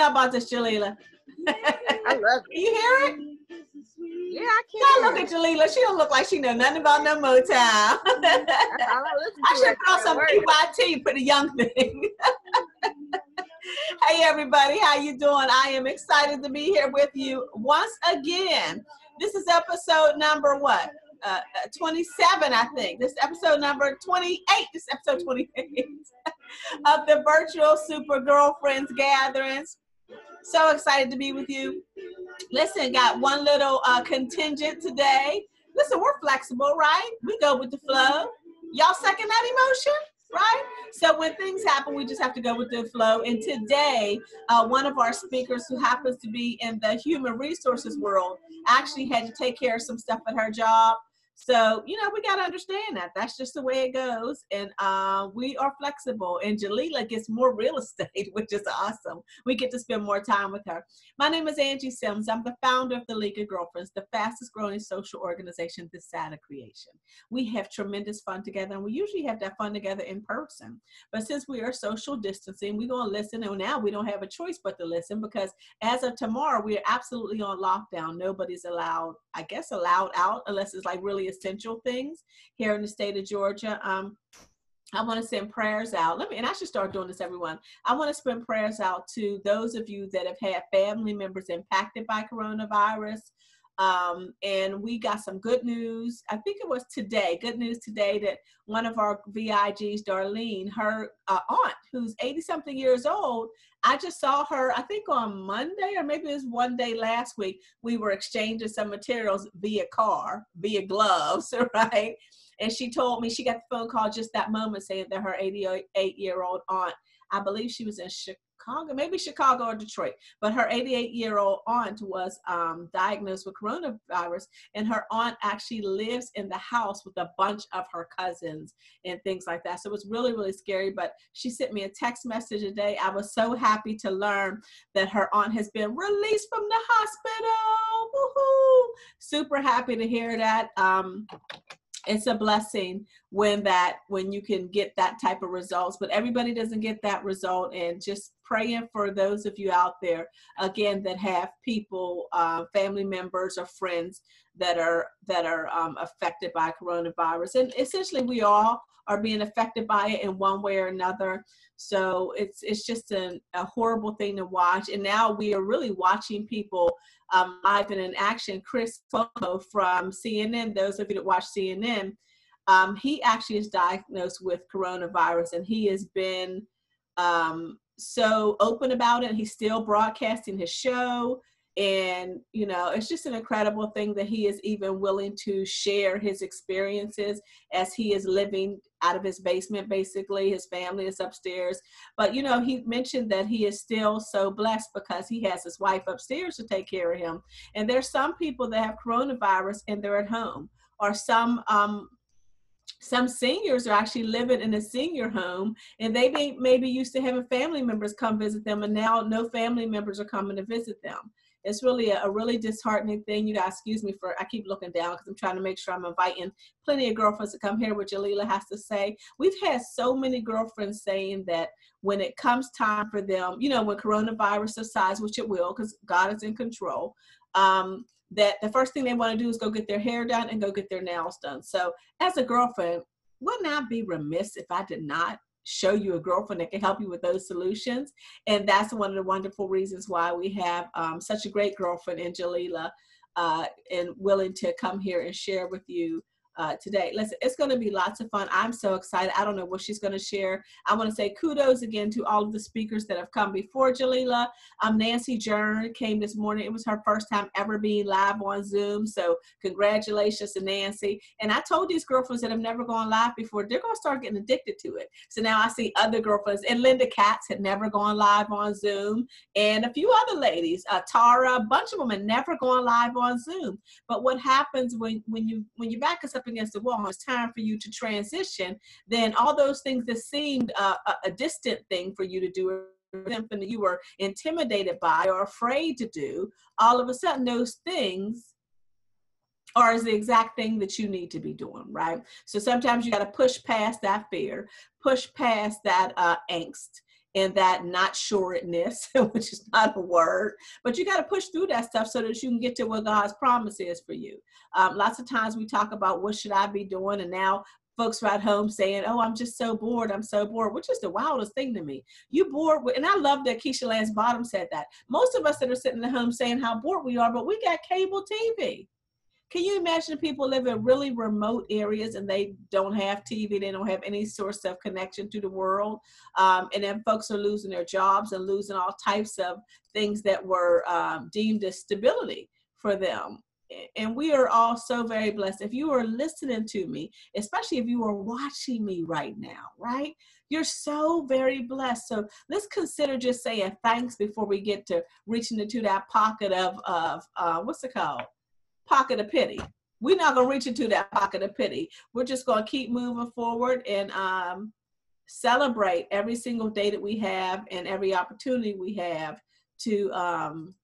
about this, Jalila? I love it. you hear it? Yeah, I God, can. look at Jalila. She don't look like she know nothing about no Motown. I I should throw some. PYT for the young thing. hey everybody, how you doing? I am excited to be here with you once again. This is episode number what? Uh, uh, 27, I think. This episode number 28. This episode 28 of the virtual Super Girlfriends gatherings. So excited to be with you. Listen, got one little uh, contingent today. Listen, we're flexible, right? We go with the flow. Y'all second that emotion, right? So when things happen, we just have to go with the flow. And today, uh, one of our speakers who happens to be in the human resources world actually had to take care of some stuff at her job. So, you know, we got to understand that. That's just the way it goes. And uh, we are flexible. And Jalila gets more real estate, which is awesome. We get to spend more time with her. My name is Angie Sims. I'm the founder of the League of Girlfriends, the fastest growing social organization this side of creation. We have tremendous fun together, and we usually have that fun together in person. But since we are social distancing, we're going to listen. And now we don't have a choice but to listen because as of tomorrow, we are absolutely on lockdown. Nobody's allowed, I guess, allowed out unless it's like really essential things here in the state of Georgia. Um, I want to send prayers out. Let me, and I should start doing this, everyone. I want to send prayers out to those of you that have had family members impacted by coronavirus. Um, and we got some good news. I think it was today, good news today that one of our VIGs, Darlene, her uh, aunt, who's 80 something years old, I just saw her, I think on Monday or maybe it was one day last week. We were exchanging some materials via car, via gloves, right? And she told me she got the phone call just that moment saying that her 88 year old aunt, I believe she was in Chicago, maybe Chicago or Detroit, but her 88 year old aunt was um, diagnosed with coronavirus. And her aunt actually lives in the house with a bunch of her cousins and things like that. So it was really, really scary. But she sent me a text message today. I was so happy to learn that her aunt has been released from the hospital. Woohoo! Super happy to hear that. Um, it's a blessing when that when you can get that type of results but everybody doesn't get that result and just praying for those of you out there again that have people uh, family members or friends that are that are um, affected by coronavirus. And essentially we all are being affected by it in one way or another so it's it's just an, a horrible thing to watch and now we are really watching people um, live and in action. Chris Cuomo from CNN, those of you that watch CNN, um, he actually is diagnosed with coronavirus and he has been um, so open about it. He's still broadcasting his show. And, you know, it's just an incredible thing that he is even willing to share his experiences as he is living out of his basement, basically. His family is upstairs. But, you know, he mentioned that he is still so blessed because he has his wife upstairs to take care of him. And there's some people that have coronavirus and they're at home, or some, um, some seniors are actually living in a senior home and they may, be used to having family members come visit them and now no family members are coming to visit them it's really a, a, really disheartening thing. You guys, excuse me for I keep looking down because I'm trying to make sure I'm inviting plenty of girlfriends to come here. what Jalila has to say. We've had so many girlfriends saying that when it comes time for them, you know, when coronavirus subsides, which it will, because God is in control. Um, that the first thing they want to do is go get their hair done and go get their nails done. So, as a girlfriend, wouldn't I be remiss if I did not show you a girlfriend that can help you with those solutions. And that's one of the wonderful reasons why we have um, such a great girlfriend in Jalila uh, and willing to come here and share with you uh, today. Listen, it's going to be lots of fun. I'm so excited. I don't know what she's going to share. I want to say kudos again to all of the speakers that have come before Jalila. Um, Nancy Jern came this morning. It was her first time ever being live on Zoom. So congratulations to Nancy. And I told these girlfriends that have never gone live before, they're going to start getting addicted to it. So now I see other girlfriends. And Linda Katz had never gone live on Zoom. And a few other ladies, uh, Tara, a bunch of them had never gone live on Zoom. But what happens when, when you when you back us up against the wall, it's time for you to transition, then all those things that seemed uh, a, distant thing for you to do something that you were intimidated by or afraid to do, all of a sudden those things are is the exact thing that you need to be doing, right? So sometimes you got to push past that fear, push past that uh, angst, in that not sureness, which is not a word, but you got to push through that stuff so that you can get to what God's promise is for you. Um, lots of times we talk about what should I be doing, and now folks at home saying, "Oh, I'm just so bored. I'm so bored," which is the wildest thing to me. You bored, with, and I love that Keisha Lance Bottoms said that. Most of us that are sitting at home saying how bored we are, but we got cable TV. Can you imagine people live in really remote areas and they don't have TV, they don't have any source of connection to the world, um, and then folks are losing their jobs and losing all types of things that were um, deemed as stability for them. And we are all so very blessed. If you are listening to me, especially if you are watching me right now, right? You're so very blessed. So let's consider just saying thanks before we get to reaching into that pocket of, of uh, what's it called? Pocket of pity. We're not going to reach into that pocket of pity. We're just going to keep moving forward and um, celebrate every single day that we have and every opportunity we have to um,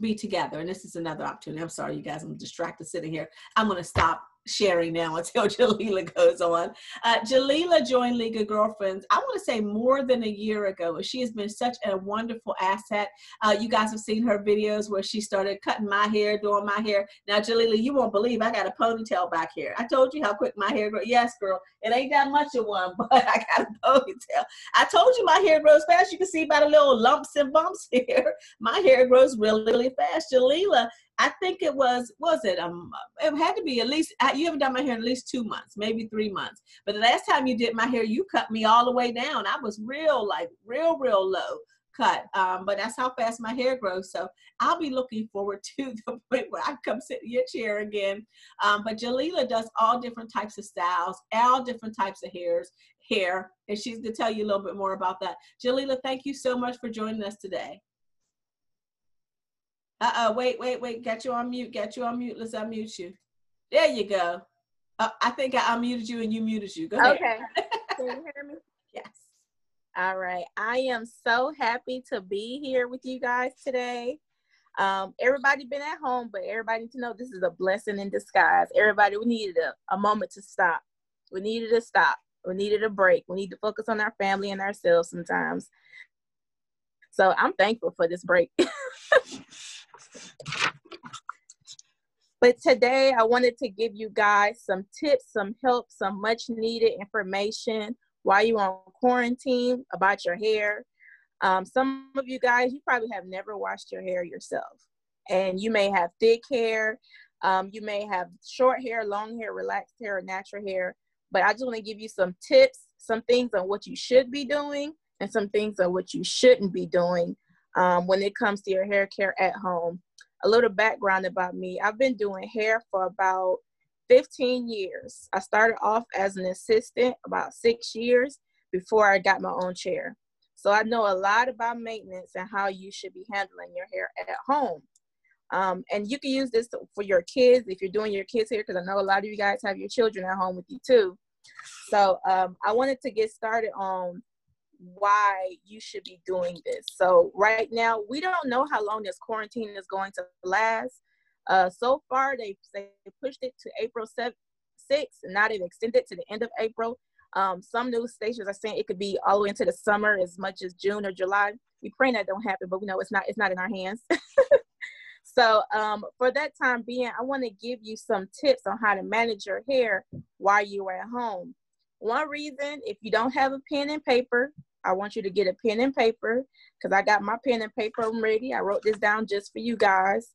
be together. And this is another opportunity. I'm sorry, you guys, I'm distracted sitting here. I'm going to stop sharing now until Jalila goes on. Uh, Jalila joined League of Girlfriends, I want to say more than a year ago. She has been such a wonderful asset. Uh, you guys have seen her videos where she started cutting my hair, doing my hair. Now, Jalila, you won't believe I got a ponytail back here. I told you how quick my hair grows. Yes, girl, it ain't that much of one, but I got a ponytail. I told you my hair grows fast. You can see by the little lumps and bumps here. My hair grows really, really fast. Jalila I think it was was it um it had to be at least you haven't done my hair in at least two months, maybe three months. But the last time you did my hair, you cut me all the way down. I was real like real real low cut. Um, but that's how fast my hair grows. So I'll be looking forward to the point where I come sit in your chair again. Um, but Jalila does all different types of styles, all different types of hairs, hair, and she's gonna tell you a little bit more about that. Jalila, thank you so much for joining us today. Uh-oh, wait, wait, wait. Get you on mute. Get you on mute. Let's unmute you. There you go. Uh, I think I unmuted you and you muted you. Go ahead. Okay. Can you hear me? Yes. All right. I am so happy to be here with you guys today. Um, everybody been at home, but everybody need to know this is a blessing in disguise. Everybody, we needed a, a moment to stop. We needed to stop. We needed a break. We need to focus on our family and ourselves sometimes. So I'm thankful for this break. But today I wanted to give you guys some tips, some help, some much needed information while you're on quarantine about your hair. Um, some of you guys, you probably have never washed your hair yourself. And you may have thick hair, um, you may have short hair, long hair, relaxed hair, or natural hair. But I just want to give you some tips, some things on what you should be doing, and some things on what you shouldn't be doing um, when it comes to your hair care at home. A little background about me I've been doing hair for about 15 years. I started off as an assistant about six years before I got my own chair. So I know a lot about maintenance and how you should be handling your hair at home. Um, and you can use this for your kids if you're doing your kids hair, because I know a lot of you guys have your children at home with you too. So um, I wanted to get started on why you should be doing this. So right now, we don't know how long this quarantine is going to last. Uh, so far, they they pushed it to April 7th, 6th, and they've extended to the end of April. Um, some news stations are saying it could be all the way into the summer, as much as June or July. We pray that don't happen, but we know it's not it's not in our hands. so um, for that time being, I want to give you some tips on how to manage your hair while you are at home. One reason, if you don't have a pen and paper, I want you to get a pen and paper because I got my pen and paper ready. I wrote this down just for you guys.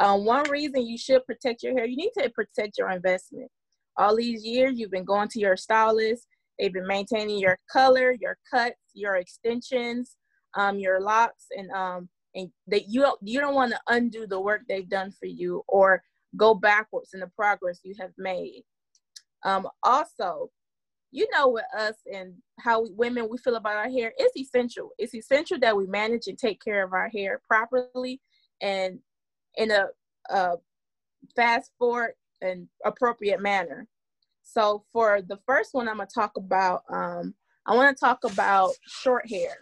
Um, one reason you should protect your hair, you need to protect your investment. All these years, you've been going to your stylist. They've been maintaining your color, your cuts, your extensions, um, your locks, and um, and that you don't you don't want to undo the work they've done for you or go backwards in the progress you have made. Um, also, you know with us and how we, women we feel about our hair it's essential. It's essential that we manage and take care of our hair properly and in a, a fast forward and appropriate manner. So for the first one i'm going to talk about um, i want to talk about short hair.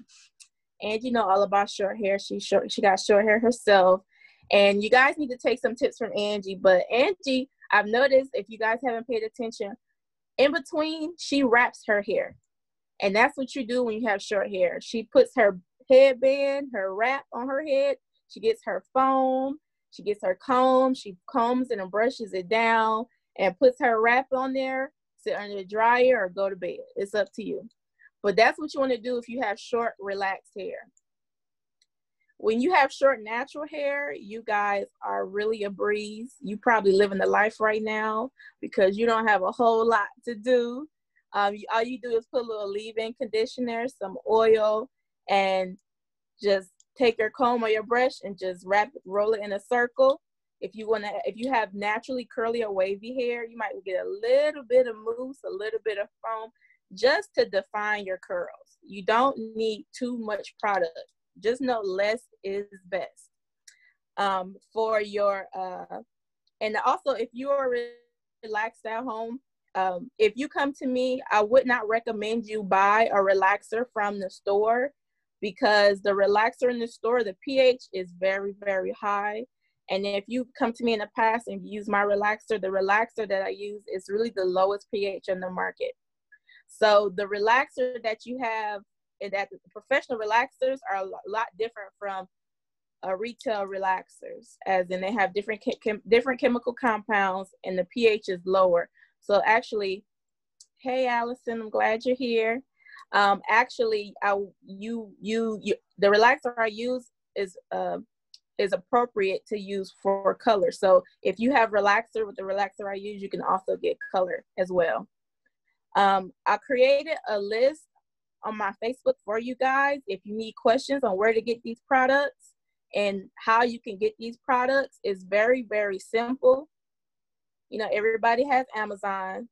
And you know all about short hair. She short she got short hair herself. And you guys need to take some tips from angie. But angie i've noticed if you guys haven't paid attention in between, she wraps her hair. And that's what you do when you have short hair. She puts her headband, her wrap on her head. She gets her foam. She gets her comb. She combs and brushes it down and puts her wrap on there, sit under the dryer or go to bed. It's up to you. But that's what you want to do if you have short, relaxed hair. When you have short, natural hair, you guys are really a breeze. You probably living the life right now because you don't have a whole lot to do. Um, all you do is put a little leave-in conditioner, some oil, and just take your comb or your brush and just wrap roll it in a circle. If you want to, if you have naturally curly or wavy hair, you might get a little bit of mousse, a little bit of foam, just to define your curls. You don't need too much product. Just know less is best. Um, for your, uh, and also if you are relaxed at home, um, if you come to me, I would not recommend you buy a relaxer from the store because the relaxer in the store, the pH is very, very high. And if you come to me in the past and use my relaxer, the relaxer that I use is really the lowest pH in the market. So the relaxer that you have, and that professional relaxers are a lot different from uh, retail relaxers, as in they have different chem- different chemical compounds and the pH is lower. So actually, hey Allison, I'm glad you're here. Um, actually, I you you you the relaxer I use is uh, is appropriate to use for color. So if you have relaxer with the relaxer I use, you can also get color as well. Um, I created a list on my Facebook for you guys. If you need questions on where to get these products and how you can get these products, it's very very simple you know, everybody has Amazon.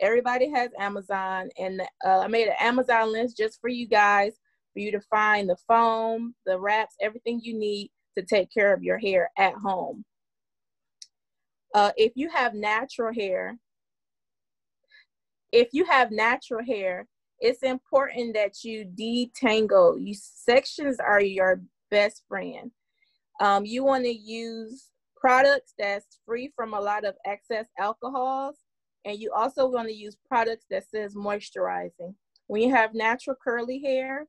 Everybody has Amazon, and uh, I made an Amazon list just for you guys for you to find the foam, the wraps, everything you need to take care of your hair at home. Uh, if you have natural hair, if you have natural hair, it's important that you detangle. You sections are your best friend. Um, you want to use products that's free from a lot of excess alcohols. And you also want to use products that says moisturizing. When you have natural curly hair,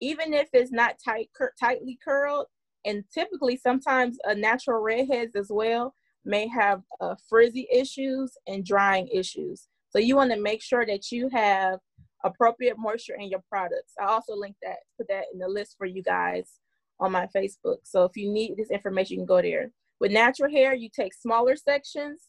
even if it's not tight, cur- tightly curled, and typically sometimes a natural redheads as well may have uh, frizzy issues and drying issues. So you want to make sure that you have appropriate moisture in your products. I also link that, put that in the list for you guys on my Facebook. So if you need this information, you can go there. With natural hair, you take smaller sections,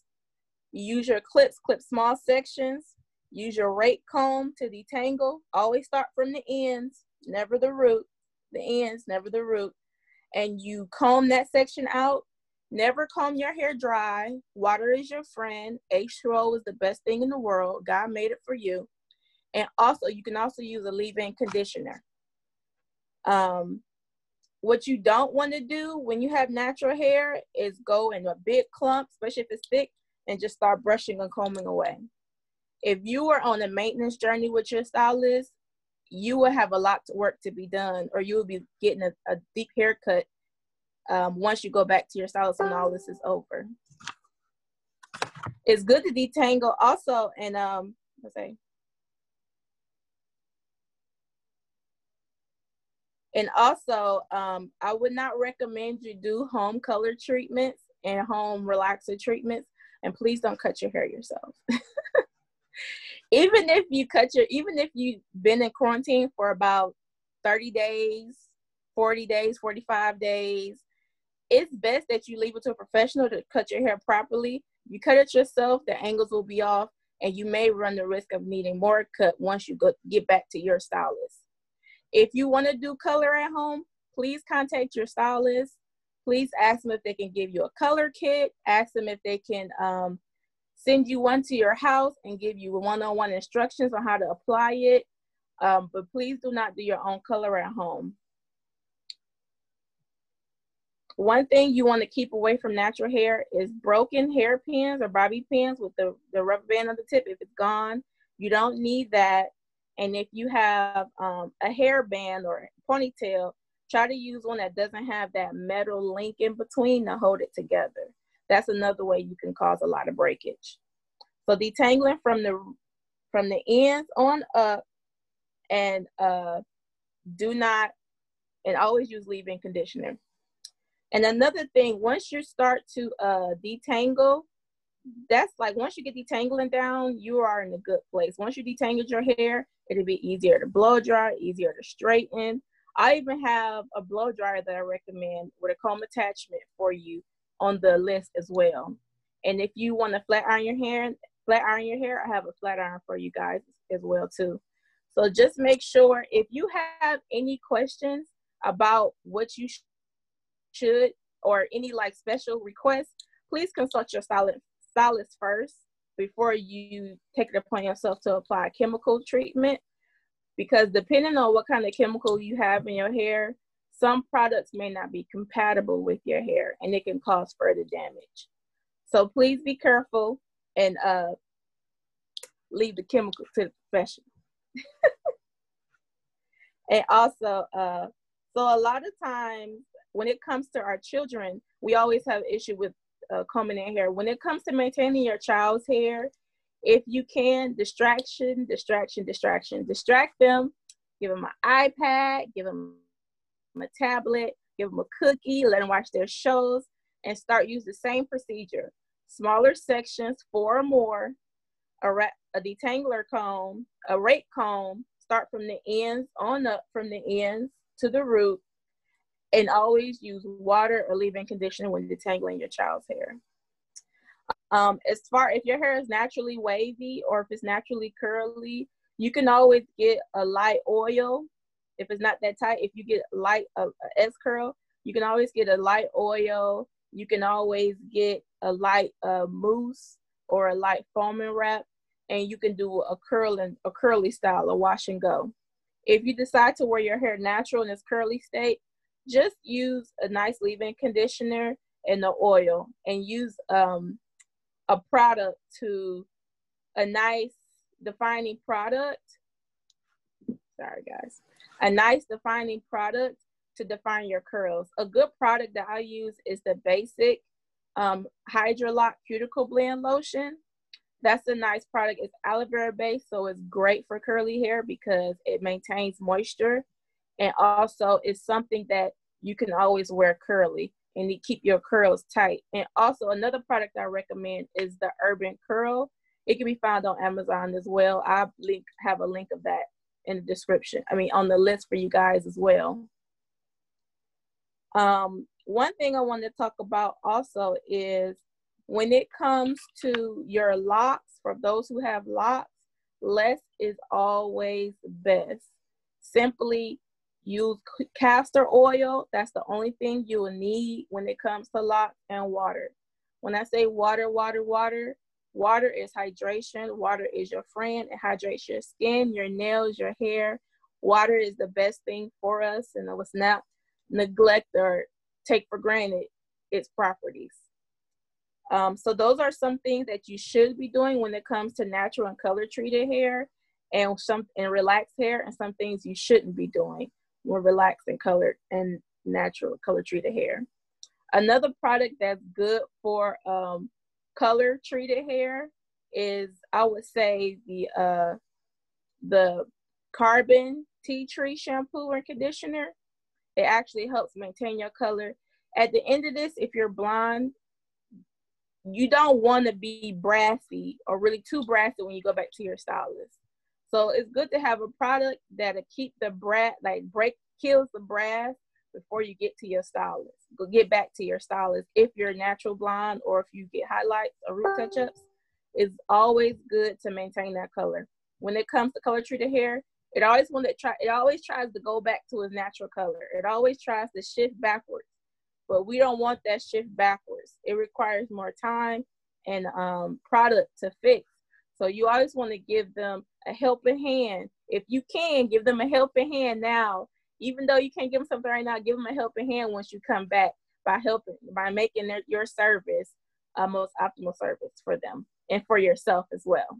you use your clips, clip small sections, use your rake comb to detangle. Always start from the ends, never the root. The ends, never the root. And you comb that section out. Never comb your hair dry. Water is your friend. H2O is the best thing in the world. God made it for you. And also, you can also use a leave-in conditioner. Um, what you don't want to do when you have natural hair is go in a big clump, especially if it's thick, and just start brushing and combing away. If you are on a maintenance journey with your stylist, you will have a lot of work to be done, or you will be getting a, a deep haircut um, once you go back to your stylist and all this is over. It's good to detangle also, and um, let's say And also, um, I would not recommend you do home color treatments and home relaxer treatments. And please don't cut your hair yourself. even if you cut your, even if you've been in quarantine for about 30 days, 40 days, 45 days, it's best that you leave it to a professional to cut your hair properly. You cut it yourself, the angles will be off, and you may run the risk of needing more cut once you go, get back to your stylist. If you want to do color at home, please contact your stylist. Please ask them if they can give you a color kit. Ask them if they can um, send you one to your house and give you one-on-one instructions on how to apply it. Um, but please do not do your own color at home. One thing you want to keep away from natural hair is broken hair pins or bobby pins with the, the rubber band on the tip. If it's gone, you don't need that. And if you have um, a hairband or ponytail, try to use one that doesn't have that metal link in between to hold it together. That's another way you can cause a lot of breakage. So detangling from the from the ends on up and uh, do not, and always use leave-in conditioner. And another thing, once you start to uh, detangle, that's like once you get detangling down, you are in a good place. Once you detangled your hair, it'll be easier to blow dry, easier to straighten. I even have a blow dryer that I recommend with a comb attachment for you on the list as well. And if you want to flat iron your hair, flat iron your hair, I have a flat iron for you guys as well too. So just make sure if you have any questions about what you sh- should or any like special requests, please consult your stylist first before you take it upon yourself to apply chemical treatment because depending on what kind of chemical you have in your hair, some products may not be compatible with your hair and it can cause further damage. So please be careful and uh, leave the chemical to the professional. and also, uh, so a lot of times when it comes to our children, we always have issue with uh, combing their hair. When it comes to maintaining your child's hair, if you can, distraction, distraction, distraction, distract them. Give them an iPad, give them a tablet, give them a cookie, let them watch their shows, and start use the same procedure. Smaller sections, four or more, a, ra- a detangler comb, a rake comb, start from the ends on up from the ends to the root, and always use water or leave-in conditioner when detangling your child's hair. Um, as far if your hair is naturally wavy or if it's naturally curly, you can always get a light oil. If it's not that tight, if you get light a, a S curl, you can always get a light oil. You can always get a light uh, mousse or a light foaming wrap, and you can do a curling a curly style, a wash and go. If you decide to wear your hair natural in its curly state, just use a nice leave-in conditioner and the oil and use um, a product to a nice defining product. Sorry guys. A nice defining product to define your curls. A good product that i use is the basic um, hydrolock cuticle blend lotion. That's a nice product. It's aloe vera based so it's great for curly hair because it maintains moisture. And also it's something that you can always wear curly and you keep your curls tight. And also another product I recommend is the Urban Curl. It can be found on Amazon as well. I link have a link of that in the description. I mean on the list for you guys as well. Um, one thing I want to talk about also is when it comes to your locks, for those who have locks, less is always best. Simply Use castor oil. That's the only thing you will need when it comes to locks and water. When I say water, water, water, water is hydration. Water is your friend. It hydrates your skin, your nails, your hair. Water is the best thing for us, and let's not neglect or take for granted its properties. Um, so those are some things that you should be doing when it comes to natural and color treated hair and some and relaxed hair and some things you shouldn't be doing more relaxed and colored and natural color treated hair. Another product that's good for um, color treated hair is I would say the uh, the carbon tea tree shampoo and conditioner. It actually helps maintain your color. At the end of this, if you're blonde, you don't want to be brassy or really too brassy when you go back to your stylist. So it's good to have a product that'll keep the brat like break kills the brass before you get to your stylist. Go get back to your stylist if you're natural blonde or if you get highlights or root touch-ups. It's always good to maintain that color. When it comes to color treated hair, it always want to try it always tries to go back to its natural color. It always tries to shift backwards. But we don't want that shift backwards. It requires more time and um, product to fix. So you always want to give them a helping hand. If you can, give them a helping hand now. Even though you can't give them something right now, give them a helping hand once you come back by helping, by making their, your service a most optimal service for them and for yourself as well.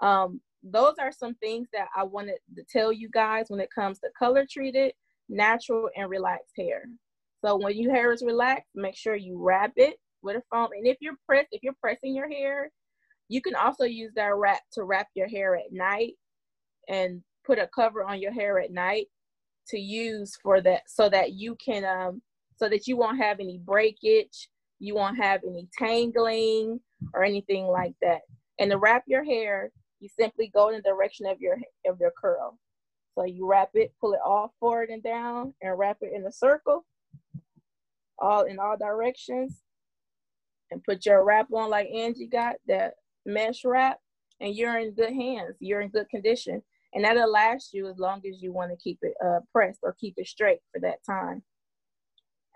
Um, those are some things that I wanted to tell you guys when it comes to color treated, natural, and relaxed hair. So when your hair is relaxed, make sure you wrap it with a foam. And if you're press, if you're pressing your hair, you can also use that wrap to wrap your hair at night and put a cover on your hair at night to use for that so that you can um so that you won't have any breakage you won't have any tangling or anything like that. And to wrap your hair you simply go in the direction of your of your curl. So you wrap it pull it all forward and down and wrap it in a circle all in all directions and put your wrap on like angie got that mesh wrap and you're in good hands you're in good condition and that'll last you as long as you want to keep it uh, pressed or keep it straight for that time.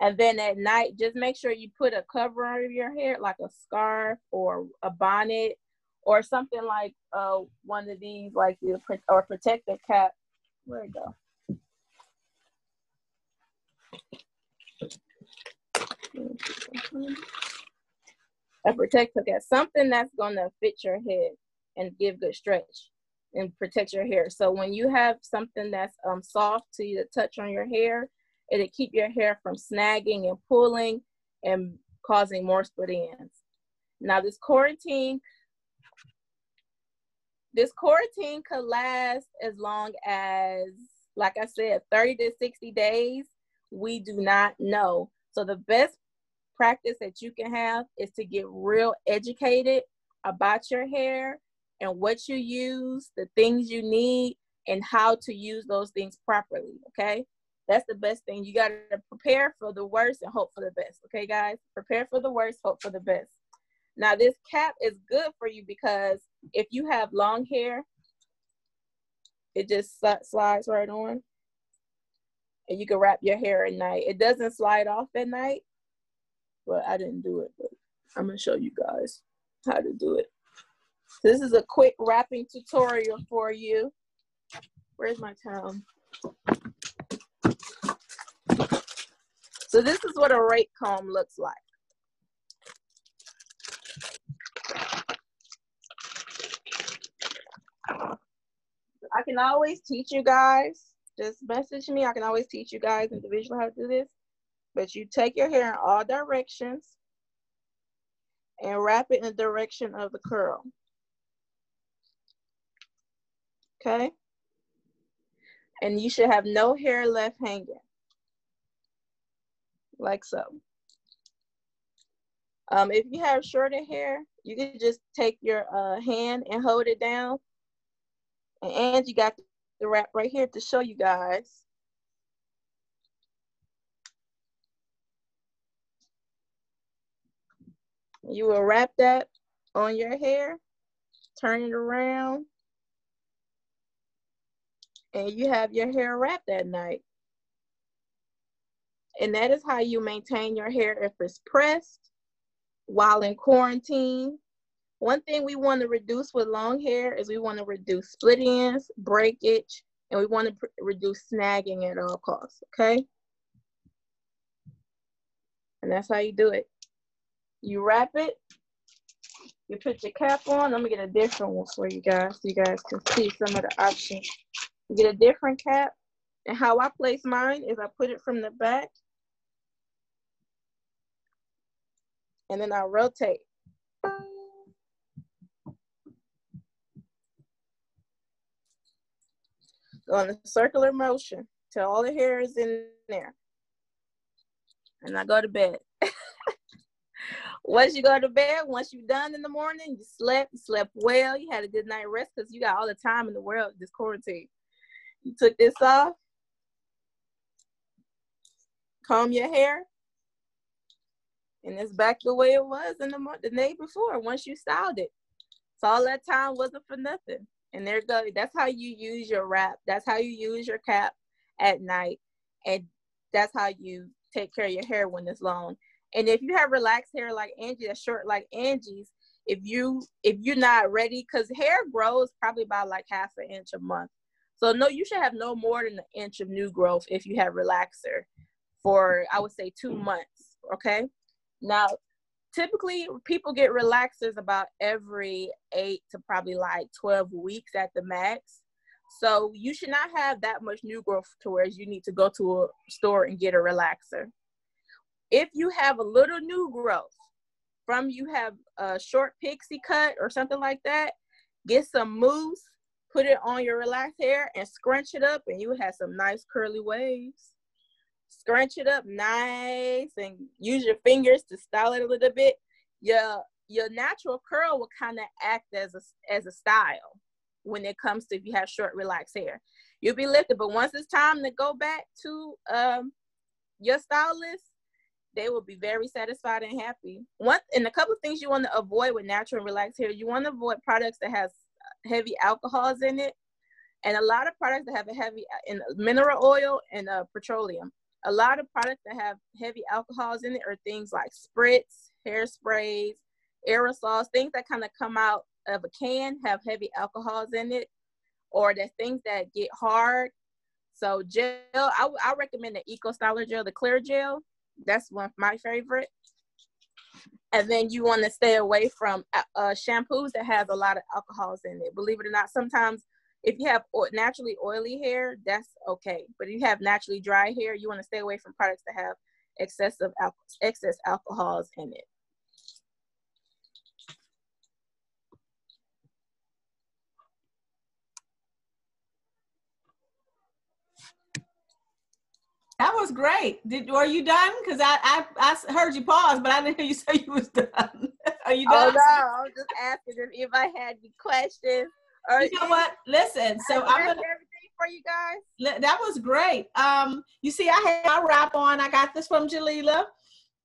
And then at night, just make sure you put a cover over your hair, like a scarf or a bonnet or something like uh, one of these, like the or protective cap. Where it go? A protective cap, something that's gonna fit your head and give good stretch and protect your hair. So when you have something that's um, soft to you to touch on your hair, it'll keep your hair from snagging and pulling and causing more split ends. Now this quarantine, this quarantine could last as long as, like I said, 30 to 60 days. We do not know. So the best practice that you can have is to get real educated about your hair and what you use, the things you need, and how to use those things properly. Okay. That's the best thing. You got to prepare for the worst and hope for the best. Okay, guys? Prepare for the worst, hope for the best. Now, this cap is good for you because if you have long hair, it just slides right on. And you can wrap your hair at night. It doesn't slide off at night, but I didn't do it. But I'm to show you guys how to do it. This is a quick wrapping tutorial for you. Where's my towel? So this is what a rake comb looks like. I can always teach you guys. Just message me. I can always teach you guys individually how to do this. But you take your hair in all directions and wrap it in the direction of the curl. okay? And you should have no hair left hanging, like so. Um, if you have shorter hair, you can just take your uh, hand and hold it down. And you got the wrap right here to show you guys. You will wrap that on your hair, turn it around, and you have your hair wrapped that night. And that is how you maintain your hair if it's pressed while in quarantine. One thing we want to reduce with long hair is we want to reduce split ends, breakage, and we want to reduce snagging at all costs, okay? And that's how you do it. You wrap it, you put your cap on. Let me get a different one for you guys so you guys can see some of the options get a different cap. And how I place mine is I put it from the back and then I rotate. Go in a circular motion till all the hair is in there. And I go to bed. Once you go to bed, once you're done in the morning, you slept, you slept well, you had a good night rest because you got all the time in the world this quarantine. You took this off. Comb your hair. And it's back the way it was in the, the day before once you styled it. So all that time wasn't for nothing. And there go. That's how you use your wrap. That's how you use your cap at night. And that's how you take care of your hair when it's long. And if you have relaxed hair like Angie, that's short like Angie's, if you if you're not ready, because hair grows probably about like half an inch a month. So no, you should have no more than an inch of new growth if you have relaxer for I would say two months. Okay. Now, typically people get relaxers about every eight to probably like 12 weeks at the max. So you should not have that much new growth to where you need to go to a store and get a relaxer. If you have a little new growth from you have a short pixie cut or something like that, get some mousse put it on your relaxed hair and scrunch it up and you have some nice curly waves. Scrunch it up nice and use your fingers to style it a little bit. Your your natural curl will kind of act as a as a style when it comes to if you have short relaxed hair. You'll be lifted but once it's time to go back to um your stylist they will be very satisfied and happy. One and a couple things you want to avoid with natural and relaxed hair you want to avoid products that has heavy alcohols in it. And a lot of products that have a heavy in mineral oil and uh, petroleum. A lot of products that have heavy alcohols in it are things like spritz hairsprays aerosols things that kind of come out of a can have heavy alcohols in it or the things that get hard. So gel i, I recommend the eco styler gel the clear gel that's one my favorite and then you want to stay away from uh, uh, shampoos that has a lot of alcohols in it. Believe it or not, sometimes if you have naturally oily hair, that's okay. But if you have naturally dry hair, you want to stay away from products that have excessive al- excess alcohols in it. That was great. Did were you done? Because I, I I heard you pause, but I didn't hear you say you was done. Are you oh, done? Oh no, I was just asking if, if I had any questions. Or you know what? Listen, so I'm gonna everything for you guys. That was great. Um, you see, I had my wrap on. I got this from Jalila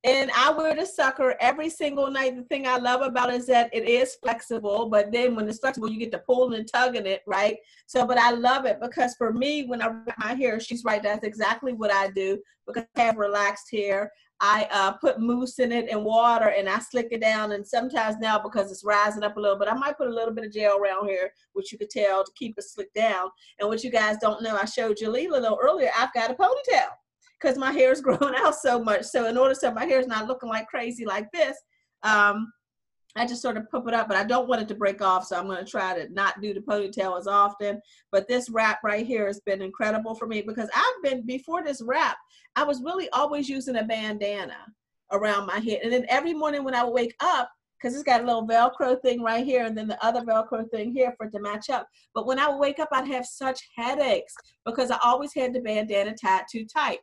and I wear the sucker every single night. The thing I love about it is that it is flexible, but then when it's flexible, you get to pulling and tugging it, right? So, but I love it because for me, when I wrap my hair, she's right. That's exactly what I do because I have relaxed hair. I uh, put mousse in it and water and I slick it down. And sometimes now because it's rising up a little bit, I might put a little bit of gel around here, which you could tell to keep it slicked down. And what you guys don't know, I showed Jalila a little earlier, I've got a ponytail because my hair is growing out so much. So in order so my hair is not looking like crazy like this, um, I just sort of pop it up, but I don't want it to break off. So I'm going to try to not do the ponytail as often. But this wrap right here has been incredible for me because I've been, before this wrap, I was really always using a bandana around my head. And then every morning when I would wake up, because it's got a little Velcro thing right here and then the other Velcro thing here for it to match up. But when I would wake up, I'd have such headaches because I always had the bandana tied too tight.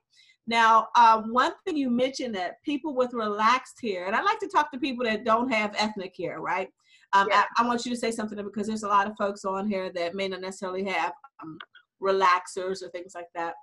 Now, um, one thing you mentioned that people with relaxed hair, and I like to talk to people that don't have ethnic hair, right? Um, yeah. I, I, want you to say something because there's a lot of folks on here that may not necessarily have um, relaxers or things like that.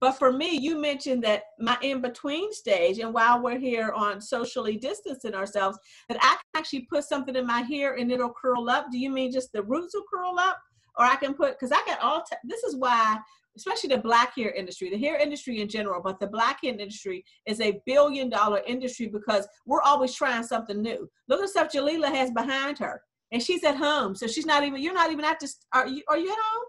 But for me, you mentioned that my in between stage, and while we're here on socially distancing ourselves, that I can actually put something in my hair and it'll curl up. Do you mean just the roots will curl up? Or I can put, because I got all, this is why especially the black hair industry, the hair industry in general, but the black hair industry is a billion dollar industry because we're always trying something new. Look at the stuff Jalila has behind her. And she's at home. So she's not even, you're not even at this, are you, are you at home?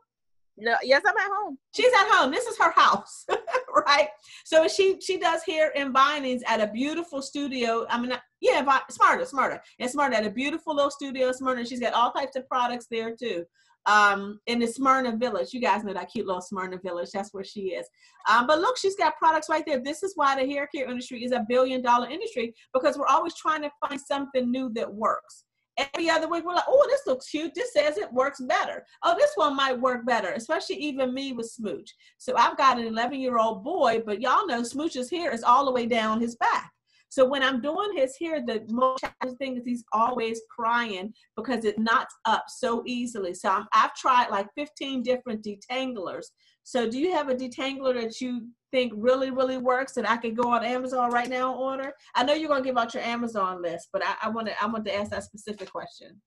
No, yes, I'm at home. She's at home. This is her house, right? So she she does hair and bindings at a beautiful studio. I mean, yeah, Smyrna, Smyrna, and Smyrna at a beautiful little studio, Smyrna. She's got all types of products there too um, in the Smyrna Village. You guys know that cute little Smyrna Village. That's where she is. Um, but look, she's got products right there. This is why the hair care industry is a billion dollar industry because we're always trying to find something new that works. Every other week, we're like, oh, this looks cute. This says it works better. Oh, this one might work better, especially even me with Smooch. So I've got an 11 year old boy, but y'all know Smooch's hair is all the way down his back. So when I'm doing his hair, the most challenging thing is he's always crying because it knots up so easily. So i have tried like 15 different detanglers. So do you have a detangler that you think really, really works that I could go on Amazon right now and order? I know you're gonna give out your Amazon list, but I, I want to I want to ask that specific question.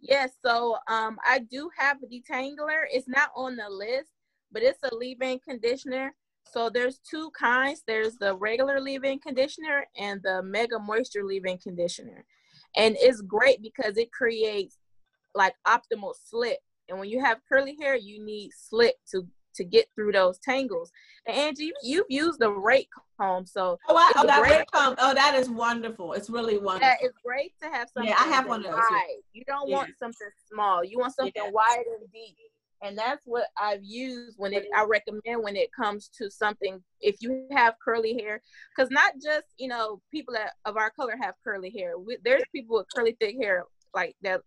Yes, so um, I do have a detangler. It's not on the list, but it's a leave-in conditioner so there's two kinds. There's the regular leave-in conditioner and the mega moisture leave-in conditioner. And it's great because it creates like optimal slip. And when you have curly hair, you need slip to to get through those tangles. And Angie, you've used the rake comb, so oh, I, oh that rake comb, oh that is wonderful. It's really wonderful. Yeah, it's great to have something. Yeah, I have one of those. Wide. You don't yeah. want something small. You want something yeah. wide and deep and that's what I've used when it I recommend when it comes to something if you have curly hair because not just you know people that of our color have curly hair we, there's people with curly thick hair like that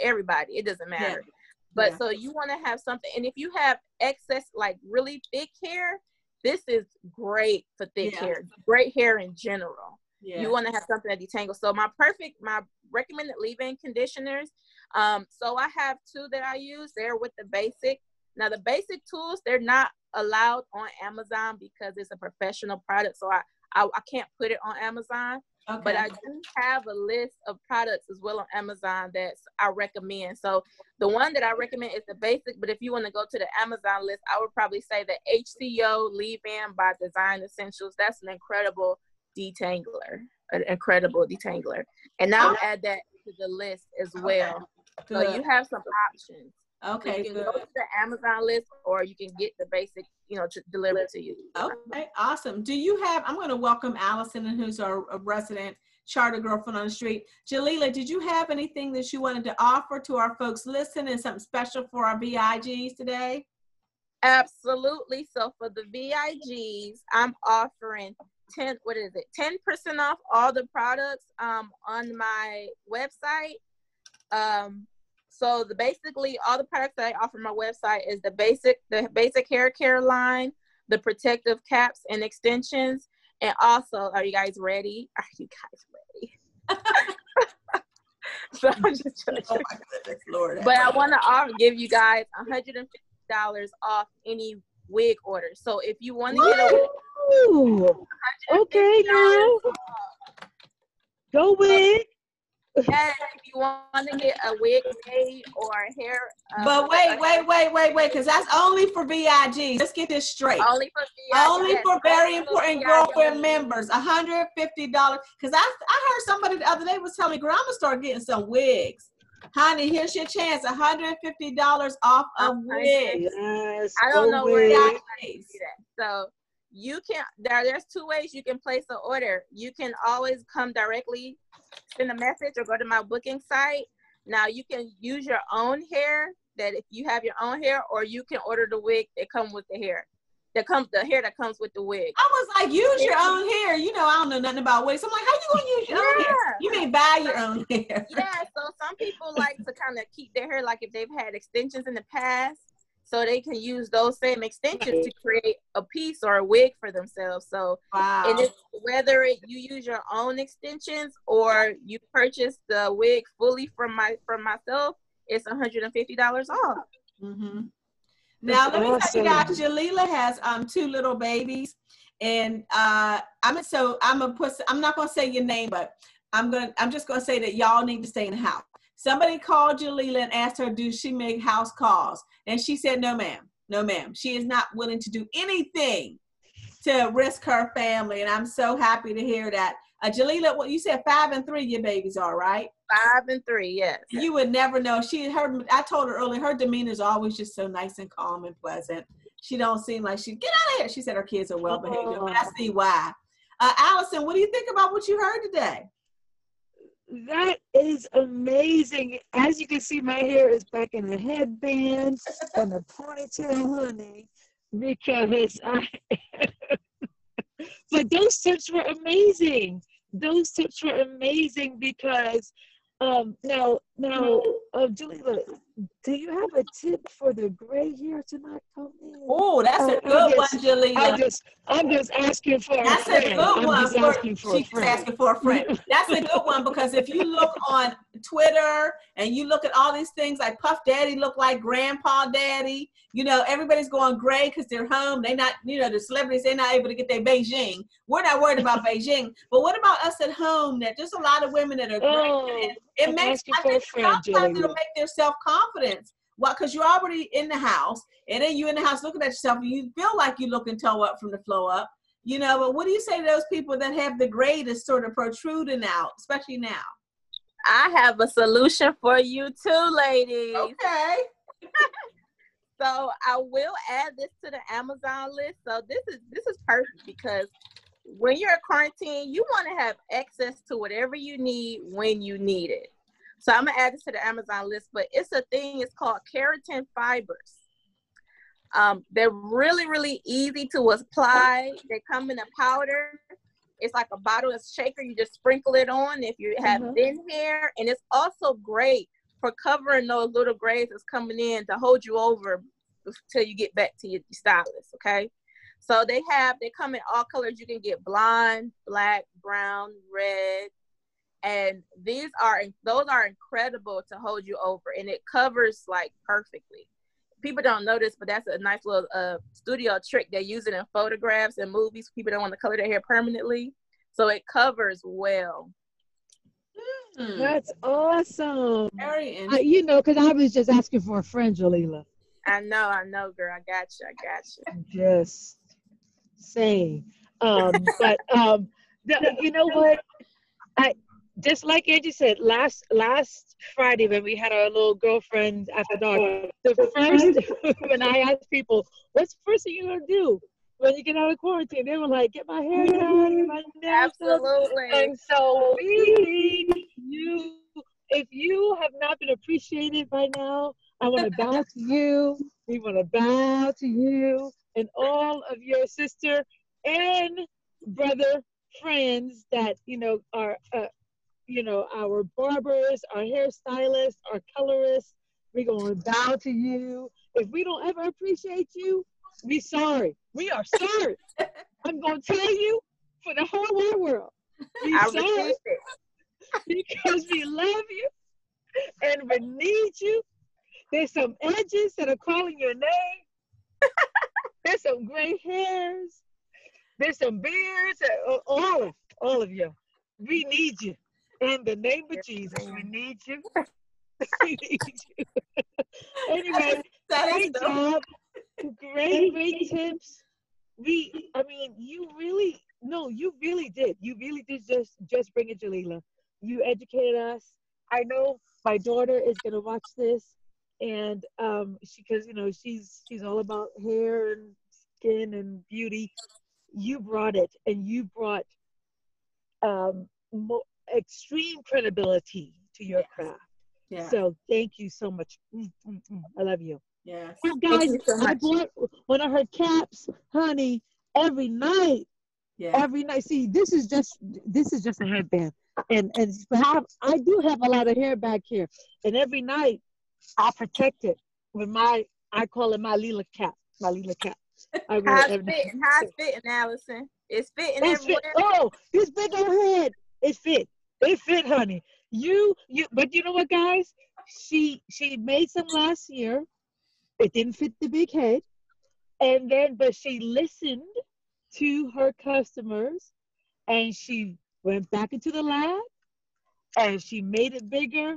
everybody it doesn't matter yeah. But yeah. so you want to have something, and if you have excess, like really thick hair, this is great for thick yeah. hair, great hair in general. Yeah. You want to have something that detangles. So my perfect, my recommended leave-in conditioners. Um, so I have two that I use. They're with the basic. Now the basic tools, they're not allowed on Amazon because it's a professional product. So I, I, I can't put it on Amazon. Okay. But I do have a list of products as well on Amazon that I recommend. So the one that I recommend is the basic, but if you want to go to the Amazon list, I would probably say the HCO Leave-In by Design Essentials. That's an incredible detangler, an incredible detangler. And I'll add that to the list as well. Okay. So you have some options. Okay, so you can good. go to the Amazon list or you can get the basic, you know, to deliver to you. Okay, awesome. Do you have, I'm going to welcome Allison, who's our resident charter girlfriend on the street. Jalila, did you have anything that you wanted to offer to our folks listening, something special for our VIGs today? Absolutely. So for the VIGs, I'm offering 10, what is it? 10% off all the products um, on my website. Um, so the basically all the products that I offer on my website is the basic the basic hair care line, the protective caps and extensions, and also are you guys ready? Are you guys ready? so I'm just oh my goodness, Lord. But I want to give you guys $150 off any wig order. So if you want to get a wig, okay now. Go wig yes, if you want to get a wig made or hair. Uh, but wait, wait, wait, wait, wait, because that's only for VIGs. Let's get this straight. Only for VIGs. Only for very important girlfriend members. $150. Because I, I heard somebody the other day was telling me, girl, I'm going to start getting some wigs. Honey, here's your chance. $150 off a wig. Yes, I don't oh, know where that is. So you can there there's two ways you can place an order. You can always come directly send a message or go to my booking site. Now you can use your own hair that if you have your own hair or you can order the wig that come with the hair. That comes the hair that comes with the wig. I was like, use your own hair. You know, I don't know nothing about wigs. I'm like, how you gonna use your yeah. own hair? You may buy your own hair. yeah, so some people like to kind of keep their hair like if they've had extensions in the past so they can use those same extensions to create a piece or a wig for themselves. So, wow. and it's whether it, you use your own extensions or you purchase the wig fully from my from myself, it's one hundred and fifty dollars off. Mm-hmm. Now let me tell you guys, Jalila has um two little babies, and uh I'm so I'm gonna put I'm not gonna say your name, but I'm gonna I'm just gonna say that y'all need to stay in the house. Somebody called Jalila and asked her, "Do she make house calls?" And she said, "No, ma'am. No, ma'am. She is not willing to do anything to risk her family." And I'm so happy to hear that. Uh, Jalila, what you said, five and three, your babies are right. Five and three, yes. You would never know. She, her, I told her earlier, her demeanor is always just so nice and calm and pleasant. She don't seem like she get out of here. She said her kids are well behaved, oh. but I see why. Uh, Allison, what do you think about what you heard today? that is amazing. As you can see, my hair is back in a headband and a ponytail, honey, because I. but those tips were amazing. Those tips were amazing because um, now, now, uh, do you have a tip for the gray hair to not come in? Oh, that's a good one, Jalila. I'm just, I'm just asking for that's a friend. That's a good one. For, for she's asking for a friend. That's a good one because if you look on Twitter and you look at all these things like Puff Daddy look like Grandpa Daddy, you know, everybody's going gray because they're home. They're not, you know, the celebrities, they're not able to get their Beijing. We're not worried about Beijing. But what about us at home that just a lot of women that are oh, gray? It I'm makes, I think sometimes it'll make their self-confidence. Well, because you're already in the house, and then you're in the house looking at yourself, and you feel like you're looking toe up from the flow up, you know. But what do you say to those people that have the greatest sort of protruding out, especially now? I have a solution for you too, ladies. Okay. so I will add this to the Amazon list. So this is this is perfect because when you're a quarantine, you want to have access to whatever you need when you need it. So I'm gonna add this to the Amazon list, but it's a thing. It's called keratin fibers. Um, they're really, really easy to apply. They come in a powder. It's like a bottle of shaker. You just sprinkle it on if you have mm-hmm. thin hair, and it's also great for covering those little grays that's coming in to hold you over until you get back to your stylist. Okay. So they have they come in all colors. You can get blonde, black, brown, red, and these are those are incredible to hold you over, and it covers like perfectly. People don't notice, but that's a nice little uh, studio trick they use it in photographs and movies. People don't want to color their hair permanently, so it covers well. Mm. That's awesome. Very uh, you know, because I was just asking for a friend, Jalila. I know, I know, girl. I got you. I got you. Just saying. Um, but um, the, you know what? I just like Angie said last last Friday when we had our little girlfriend after dark. The first when I asked people, "What's the first thing you're gonna do when you get out of quarantine?" They were like, "Get my hair done, get my nails Absolutely. And so we you. If you have not been appreciated by now, I want to bow to you. We want to bow to you and all of your sister and brother friends that you know are uh, you know our barbers our hairstylists our colorists we're going to bow to you if we don't ever appreciate you we sorry we are sorry i'm going to tell you for the whole wide world we I sorry because we love you and we need you there's some edges that are calling your name there's some gray hairs. There's some beards. Uh, all of, all of you. We need you. In the name of Jesus, we need you. we need you. anyway, that great job. Great, great tips. We, I mean, you really, no, you really did. You really did just, just bring it, Jalila. You educated us. I know my daughter is gonna watch this and um, she because you know she's she's all about hair and skin and beauty. You brought it, and you brought um, mo- extreme credibility to your craft. Yeah. So thank you so much. Mm, mm, mm. I love you. Yes. Well, guys, so I bought one of her caps, honey, every night. Yeah. Every night. See, this is just this is just a headband, and and have I do have a lot of hair back here, and every night I protect it with my, I call it my Lila cap, my Lila cap. I how's it fitting? How's fitting, Allison? It's fitting it's everywhere. Fit. Oh, this big old head. It fit. It fit, honey. You, you, but you know what, guys? She, she made some last year. It didn't fit the big head, and then, but she listened to her customers, and she went back into the lab, and she made it bigger,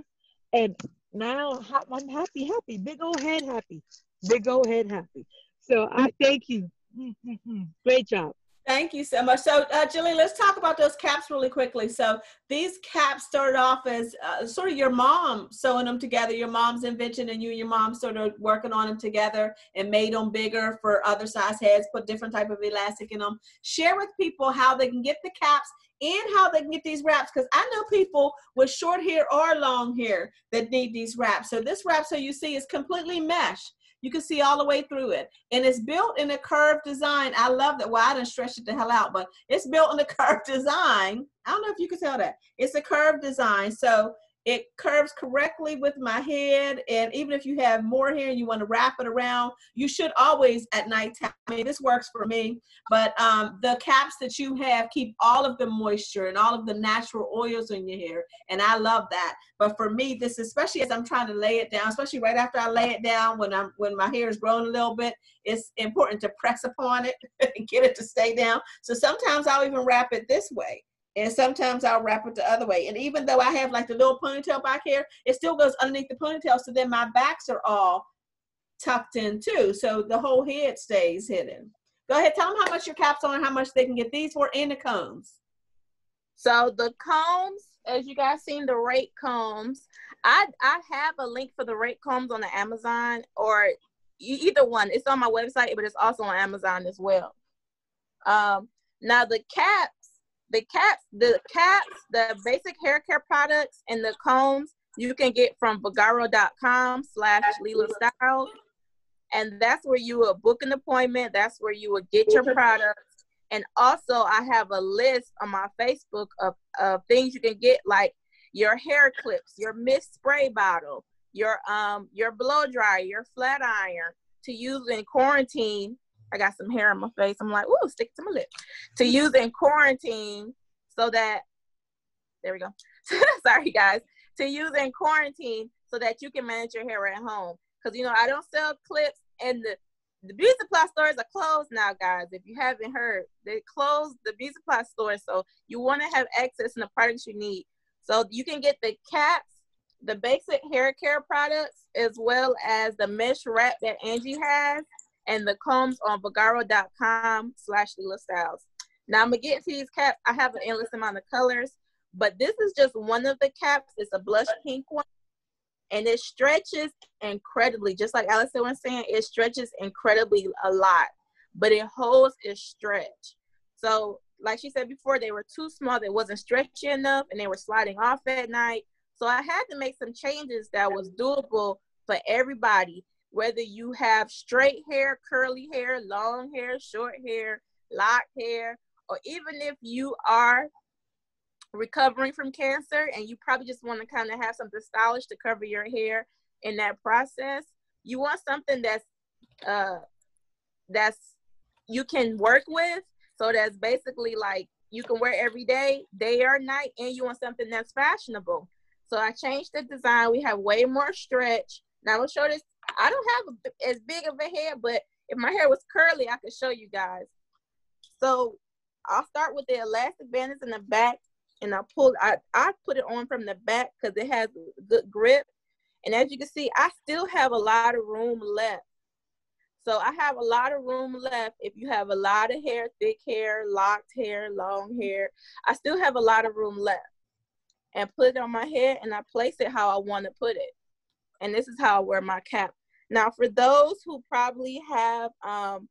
and now I'm happy, happy, big old head happy, big old head happy. So I thank you. Great job. Thank you so much. So, uh, Julie, let's talk about those caps really quickly. So, these caps started off as uh, sort of your mom sewing them together, your mom's invention, and you and your mom sort of working on them together and made them bigger for other size heads, put different type of elastic in them. Share with people how they can get the caps and how they can get these wraps because I know people with short hair or long hair that need these wraps. So, this wrap, so you see, is completely mesh. You can see all the way through it. And it's built in a curved design. I love that. Well, I didn't stretch it the hell out, but it's built in a curved design. I don't know if you can tell that. It's a curved design. So it curves correctly with my head. And even if you have more hair and you want to wrap it around, you should always at night. I mean, this works for me. But um, the caps that you have keep all of the moisture and all of the natural oils in your hair. And I love that. But for me, this especially as I'm trying to lay it down, especially right after I lay it down when I'm when my hair is grown a little bit, it's important to press upon it and get it to stay down. So sometimes I'll even wrap it this way and sometimes I'll wrap it the other way. And even though I have like the little ponytail back here, it still goes underneath the ponytail. So then my backs are all tucked in too. So the whole head stays hidden. Go ahead, tell them how much your caps are and how much they can get these for and the combs. So the combs, as you guys seen the rate combs, I I have a link for the rate combs on the Amazon or either one. It's on my website, but it's also on Amazon as well. Um, now the cap the caps, the caps, the basic hair care products, and the combs you can get from vagaro.com slash Lila Style. And that's where you will book an appointment. That's where you will get your products. And also I have a list on my Facebook of, of things you can get like your hair clips, your mist spray bottle, your um your blow dryer, your flat iron to use in quarantine. I got some hair on my face. I'm like, ooh, stick to my lip. To use in quarantine so that there we go. Sorry guys. To use in quarantine so that you can manage your hair at home. Cause you know I don't sell clips and the the beauty supply stores are closed now, guys. If you haven't heard, they closed the beauty supply stores. So you want to have access to the products you need. So you can get the caps, the basic hair care products, as well as the mesh wrap that Angie has, and the combs on vagaro.com slash Lila Styles. Now I'm gonna get into these caps. I have an endless amount of colors, but this is just one of the caps. It's a blush pink one and it stretches incredibly. Just like Allison was saying, it stretches incredibly a lot, but it holds its stretch. So, like she said before, they were too small. They wasn't stretchy enough, and they were sliding off at night. So I had to make some changes that was doable for everybody, whether you have straight hair, curly hair, long hair, short hair, locked hair, or even if you are recovering from cancer and you probably just want to kind of have something stylish to cover your hair in that process you want something that's uh that's you can work with. So that's basically like you can wear every day day or night and you want something that's fashionable. So i changed the design. We have way more stretch. Now i'll show this i don't have as big of a hair but if my hair was curly i could show you guys so I'll start with the elastic bandage in the back and I pulled I, I put it on from the back because it has good grip. And as you can see, I still have a lot of room left. So I have a lot of room left. If you have a lot of hair, thick hair, locked hair, long hair, I still have a lot of room left. And put it on my head and I place it how I want to put it. And this is how I wear my cap. Now for those who probably have um,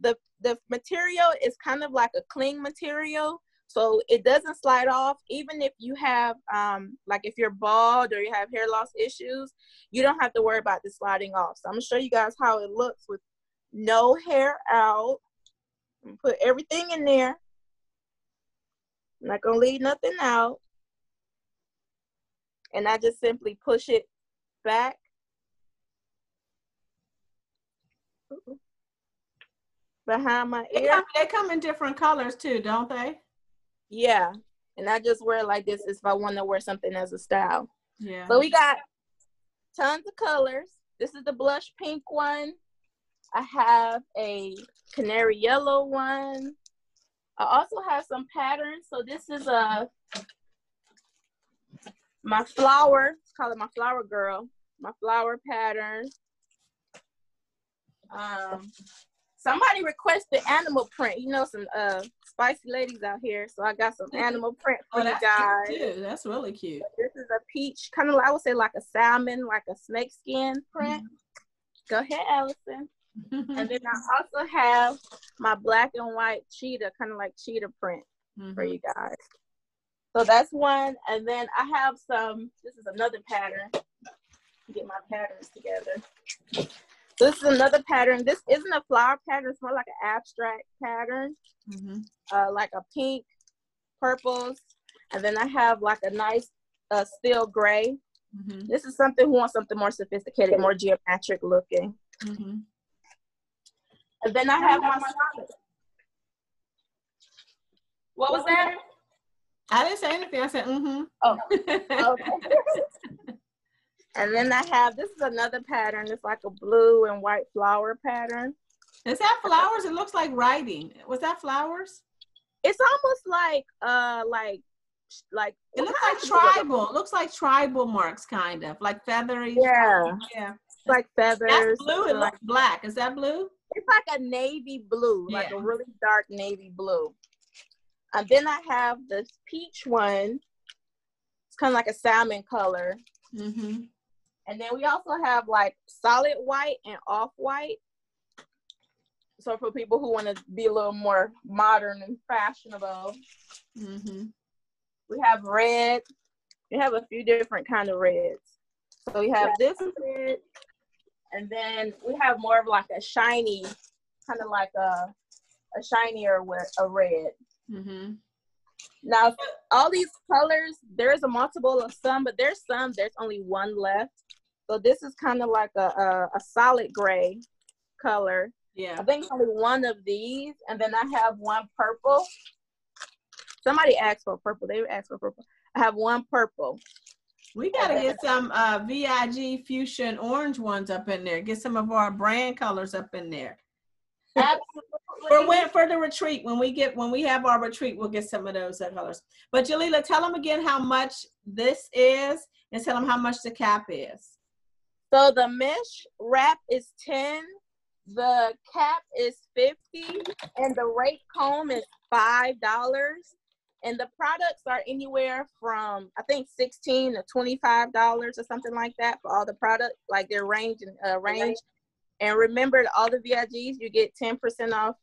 the the material is kind of like a cling material. So it doesn't slide off, even if you have, um, like if you're bald or you have hair loss issues, you don't have to worry about the sliding off. So I'm gonna show you guys how it looks with no hair out. Put everything in there. I'm not gonna leave nothing out. And I just simply push it back. Behind my ear. They come, they come in different colors too, don't they? Yeah. And I just wear like this if I want to wear something as a style. Yeah. So we got tons of colors. This is the blush pink one. I have a canary yellow one. I also have some patterns. So this is a my flower. Let's call it my flower girl. My flower pattern. Um, somebody requested animal print. You know, some uh spicy ladies out here, so I got some animal print for oh, you guys. That's really cute. This is a peach, kind of I would say like a salmon, like a snake skin print. Mm-hmm. Go ahead, Allison. and then I also have my black and white cheetah, kind of like cheetah print mm-hmm. for you guys. So that's one, and then I have some. This is another pattern. Get my patterns together. This is another pattern. This isn't a flower pattern. It's more like an abstract pattern, mm-hmm. uh, like a pink, purples, and then I have like a nice uh, steel gray. Mm-hmm. This is something who wants something more sophisticated, more geometric looking. Mm-hmm. And then I have my What was that? I didn't say anything. I said, mm-hmm. Oh, okay. And then I have, this is another pattern. It's like a blue and white flower pattern. Is that flowers? It looks like writing. Was that flowers? It's almost like, uh, like, like. It looks like tribal. It looks like tribal marks, kind of like feathery. Yeah. Yeah. like feathers. That's blue. It looks black. Is that blue? It's like a navy blue, yeah. like a really dark navy blue. And then I have this peach one. It's kind of like a salmon color. Mm-hmm. And then we also have like solid white and off white. So for people who want to be a little more modern and fashionable, mm-hmm. we have red. We have a few different kind of reds. So we have this red, and then we have more of like a shiny, kind of like a a shinier a red. Mm-hmm. Now, all these colors, there's a multiple of some, but there's some, there's only one left. So this is kind of like a, a, a solid gray color. Yeah. I think only one of these, and then I have one purple. Somebody asked for purple. They asked for purple. I have one purple. We gotta get some uh, VIG fuchsia and orange ones up in there. Get some of our brand colors up in there. For when for the retreat, when we get when we have our retreat, we'll get some of those colors. But Jalila, tell them again how much this is, and tell them how much the cap is. So the mesh wrap is 10, the cap is 50, and the rate comb is $5. And the products are anywhere from I think 16 to $25 or something like that for all the products, like their range and uh, range. And remember all the VIGs, you get 10% off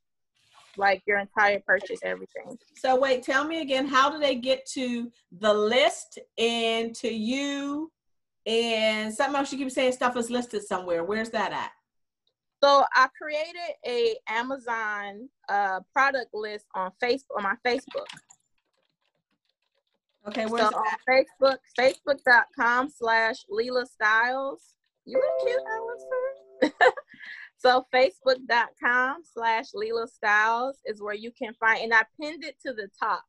like your entire purchase, everything. So wait, tell me again, how do they get to the list and to you? And something else you keep saying stuff is listed somewhere. Where's that at? So I created a Amazon uh, product list on Facebook on my Facebook. Okay, So where's on that? Facebook, facebook.com slash Leela Styles. You look cute, Allison. so facebook.com slash Leela Styles is where you can find, and I pinned it to the top.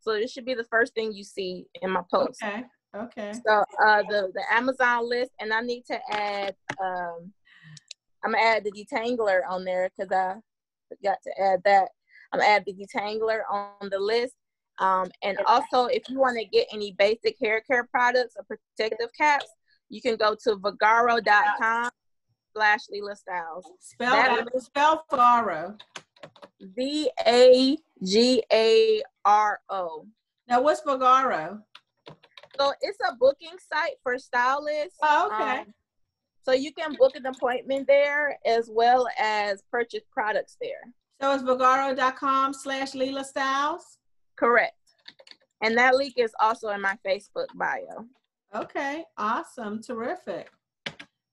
So this should be the first thing you see in my post. Okay, okay. So uh, the the Amazon list, and I need to add. Um, I'm gonna add the detangler on there because I forgot to add that. I'm gonna add the detangler on the list. Um, and also, if you want to get any basic hair care products or protective caps, you can go to vagaro.com slash Leela Styles. Spell That- spell Faro. V A G A R O. Now what's Vagaro? So it's a booking site for stylists. Oh, okay. Um, so you can book an appointment there as well as purchase products there. So it's vagaro.com slash Leela Styles. Correct. And that link is also in my Facebook bio. Okay, awesome, terrific.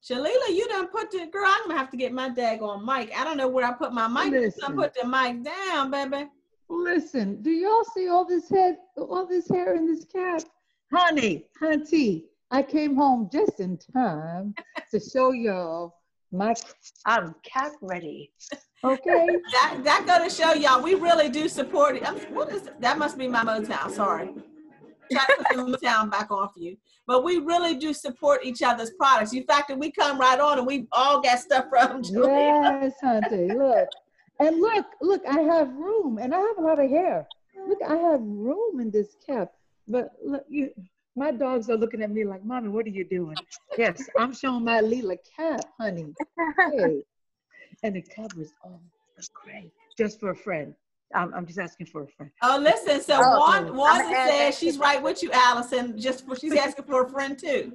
Jalila, you done put the girl. I'm gonna have to get my daggone mic. I don't know where I put my mic. I Listen. put the mic down, baby. Listen, do y'all see all this head, all this hair in this cap? Honey, hunty, I came home just in time to show y'all my, I'm cap ready. Okay? That that go to show y'all we really do support it. I'm, what is that? Must be my Motown. Sorry. Try to put the Motown back on for you. But we really do support each other's products. In fact, that we come right on and we all got stuff from Julia. Yes, hunty, look. And look, look, I have room and I have a lot of hair. Look, I have room in this cap. But look, you, my dogs are looking at me like, Mommy, what are you doing? Yes, I'm showing my Leela cap, honey. Hey. And it covers all the gray, just for a friend. I'm, I'm just asking for a friend. Oh, listen. So Oh, Wanda, Wanda says that she's right with you, Allison. Just for, she's asking for a friend too.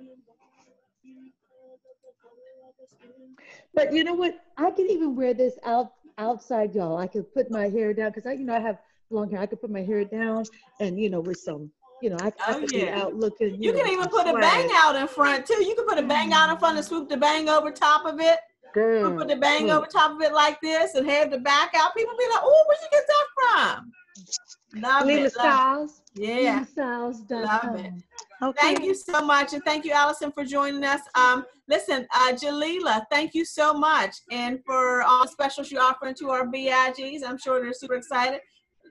But you know what? I can even wear this out outside, y'all. I could put my hair down because I, you know, I have long hair. I could put my hair down and you know, with some, you know, I, I Oh, could yeah. be out looking. You know, can even some put a bang out in front too. You can put a bang out in front and swoop the bang over top of it. You Girl, put the bang look. over top of it like this and have the back out. People be like, "Oh, where'd you get that from?" Love Leela it. Love, Styles. yeah. LeelaStyles.com. Love it. Okay. Thank you so much, and thank you, Allison, for joining us. Um, listen, uh, Jalila, thank you so much, and for all the specials you're offering to our VIGs. I'm sure they're super excited.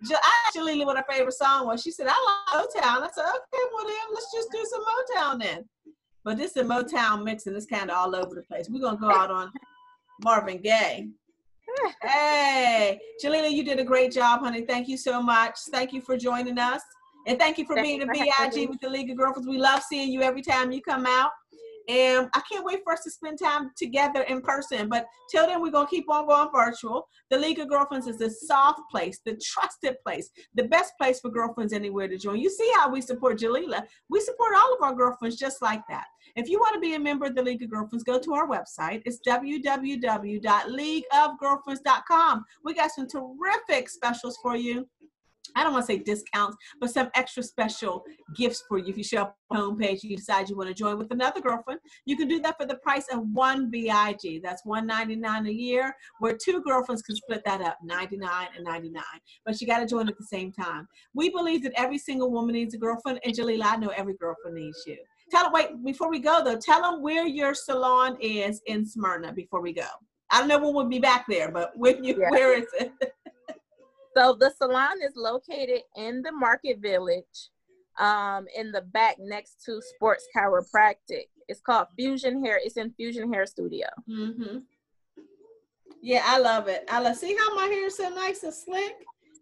I asked Jalila what her favorite song was. She said, "I like Motown." I said, "Okay, well then, let's just do some Motown then." But this is a Motown mix, and it's kind of all over the place. We're gonna go out on Marvin Gaye. Hey, Jalila, you did a great job, honey. Thank you so much. Thank you for joining us. And thank you for Thank being a you VIG with the League of Girlfriends. We love seeing you every time you come out. And I can't wait for us to spend time together in person. But till then, we're going to keep on going virtual. The League of Girlfriends is the soft place, the trusted place, the best place for girlfriends anywhere to join. You see how we support Jalila. We support all of our girlfriends just like that. If you want to be a member of the League of Girlfriends, go to our website. It's www.leagueofgirlfriends.com. We got some terrific specials for you. I don't want to say discounts, but some extra special gifts for you. If you show up on the homepage, you decide you want to join with another girlfriend, you can do that for the price of one VIG. That's one ninety nine a year, where two girlfriends can split that up, 99 and 99. But you got to join at the same time. We believe that every single woman needs a girlfriend, and Jalila, I know every girlfriend needs you. Tell them, wait, before we go though, tell them where your salon is in Smyrna before we go. I don't know when we'll be back there, but when you, Yeah. where is it? So the salon is located in the Market Village, um, in the back next to Sports Chiropractic. It's called Fusion Hair. It's in Fusion Hair Studio. hmm Yeah, I love it. I love, see how my hair is so nice and slick?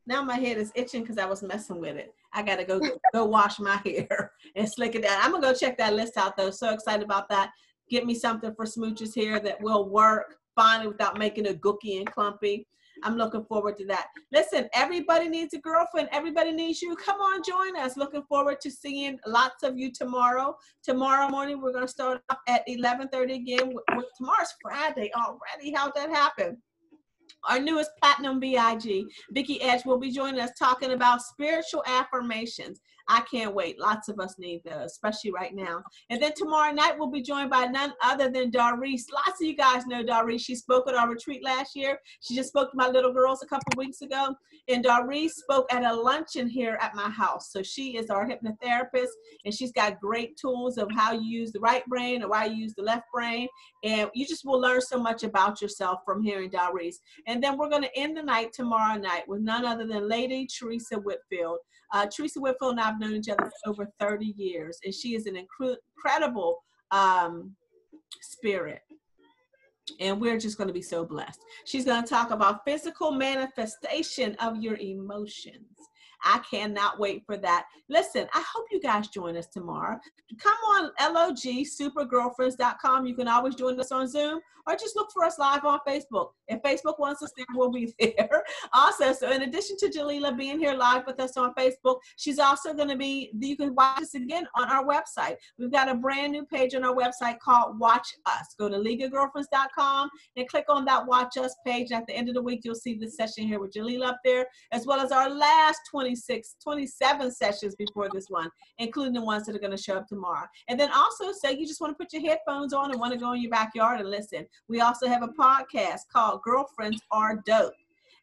Now my head is itching because I was messing with it. I gotta go go wash my hair and slick it down. I'm gonna go check that list out though. So excited about that. Get me something for Smooch's hair that will work finally without making it gooky and clumpy. I'm looking forward to that. Listen, everybody needs a girlfriend. Everybody needs you. Come on, join us. Looking forward to seeing lots of you tomorrow. Tomorrow morning, we're going to start off at 11:30 again. With, with- tomorrow's Friday already. How'd that happen? Our newest platinum VIG, Vicki Edge, will be joining us talking about spiritual affirmations. I can't wait. Lots of us need those, especially right now. And then tomorrow night, we'll be joined by none other than Doris. Lots of you guys know Doris. She spoke at our retreat last year. She just spoke to my little girls a couple weeks ago. And Doris spoke at a luncheon here at my house. So she is our hypnotherapist, and she's got great tools of how you use the right brain or why you use the left brain. And you just will learn so much about yourself from hearing Doris. And then we're going to end the night tomorrow night with none other than Lady Teresa Whitfield. Uh, Teresa Whitfield and I have known each other for over 30 years, and she is an incre- incredible um, spirit. And we're just going to be so blessed. She's going to talk about physical manifestation of your emotions. I cannot wait for that. Listen, I hope you guys join us tomorrow. Come on, LOG, supergirlfriends.com. You can always join us on Zoom or just look for us live on Facebook. If Facebook wants us there, we'll be there. Also, so in addition to Jalila being here live with us on Facebook, she's also going to be, you can watch us again on our website. We've got a brand new page on our website called Watch Us. Go to leagueofgirlfriends.com and click on that Watch Us page. At the end of the week, you'll see the session here with Jalila up there, as well as our last 26, 27 sessions before this one, including the ones that are going to show up tomorrow. And then also say you just want to put your headphones on and want to go in your backyard and listen. We also have a podcast called Girlfriends Are Dope.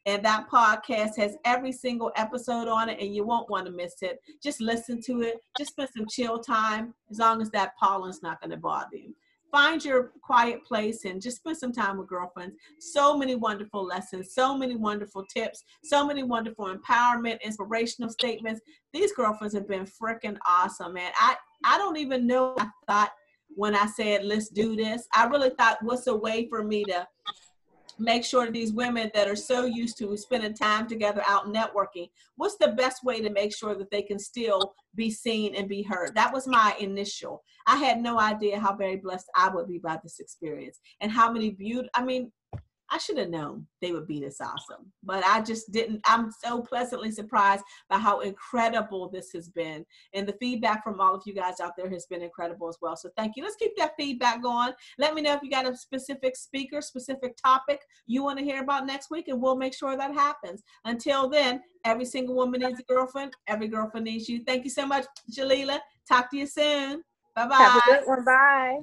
And that podcast has every single episode on it, and you won't want to miss it. Just listen to it. Just spend some chill time, as long as that pollen's not going to bother you. Find your quiet place and just spend some time with girlfriends. So many wonderful lessons, so many wonderful tips, so many wonderful empowerment, inspirational statements. These girlfriends have been freaking awesome, man. I I don't even know. I thought when I said let's do this. I really thought, what's a way for me to make sure these women that are so used to spending time together out networking, what's the best way to make sure that they can still be seen and be heard? That was my initial. I had no idea how very blessed I would be by this experience and how many beautiful, I mean, I should have known they would be this awesome, but I just didn't. I'm so pleasantly surprised by how incredible this has been. And the feedback from all of you guys out there has been incredible as well. So thank you. Let's keep that feedback going. Let me know if you got a specific speaker, specific topic you want to hear about next week, and we'll make sure that happens. Until then, every single woman needs a girlfriend. Every girlfriend needs you. Thank you so much, Jalila. Talk to you soon. Bye bye. Have a good one. Bye.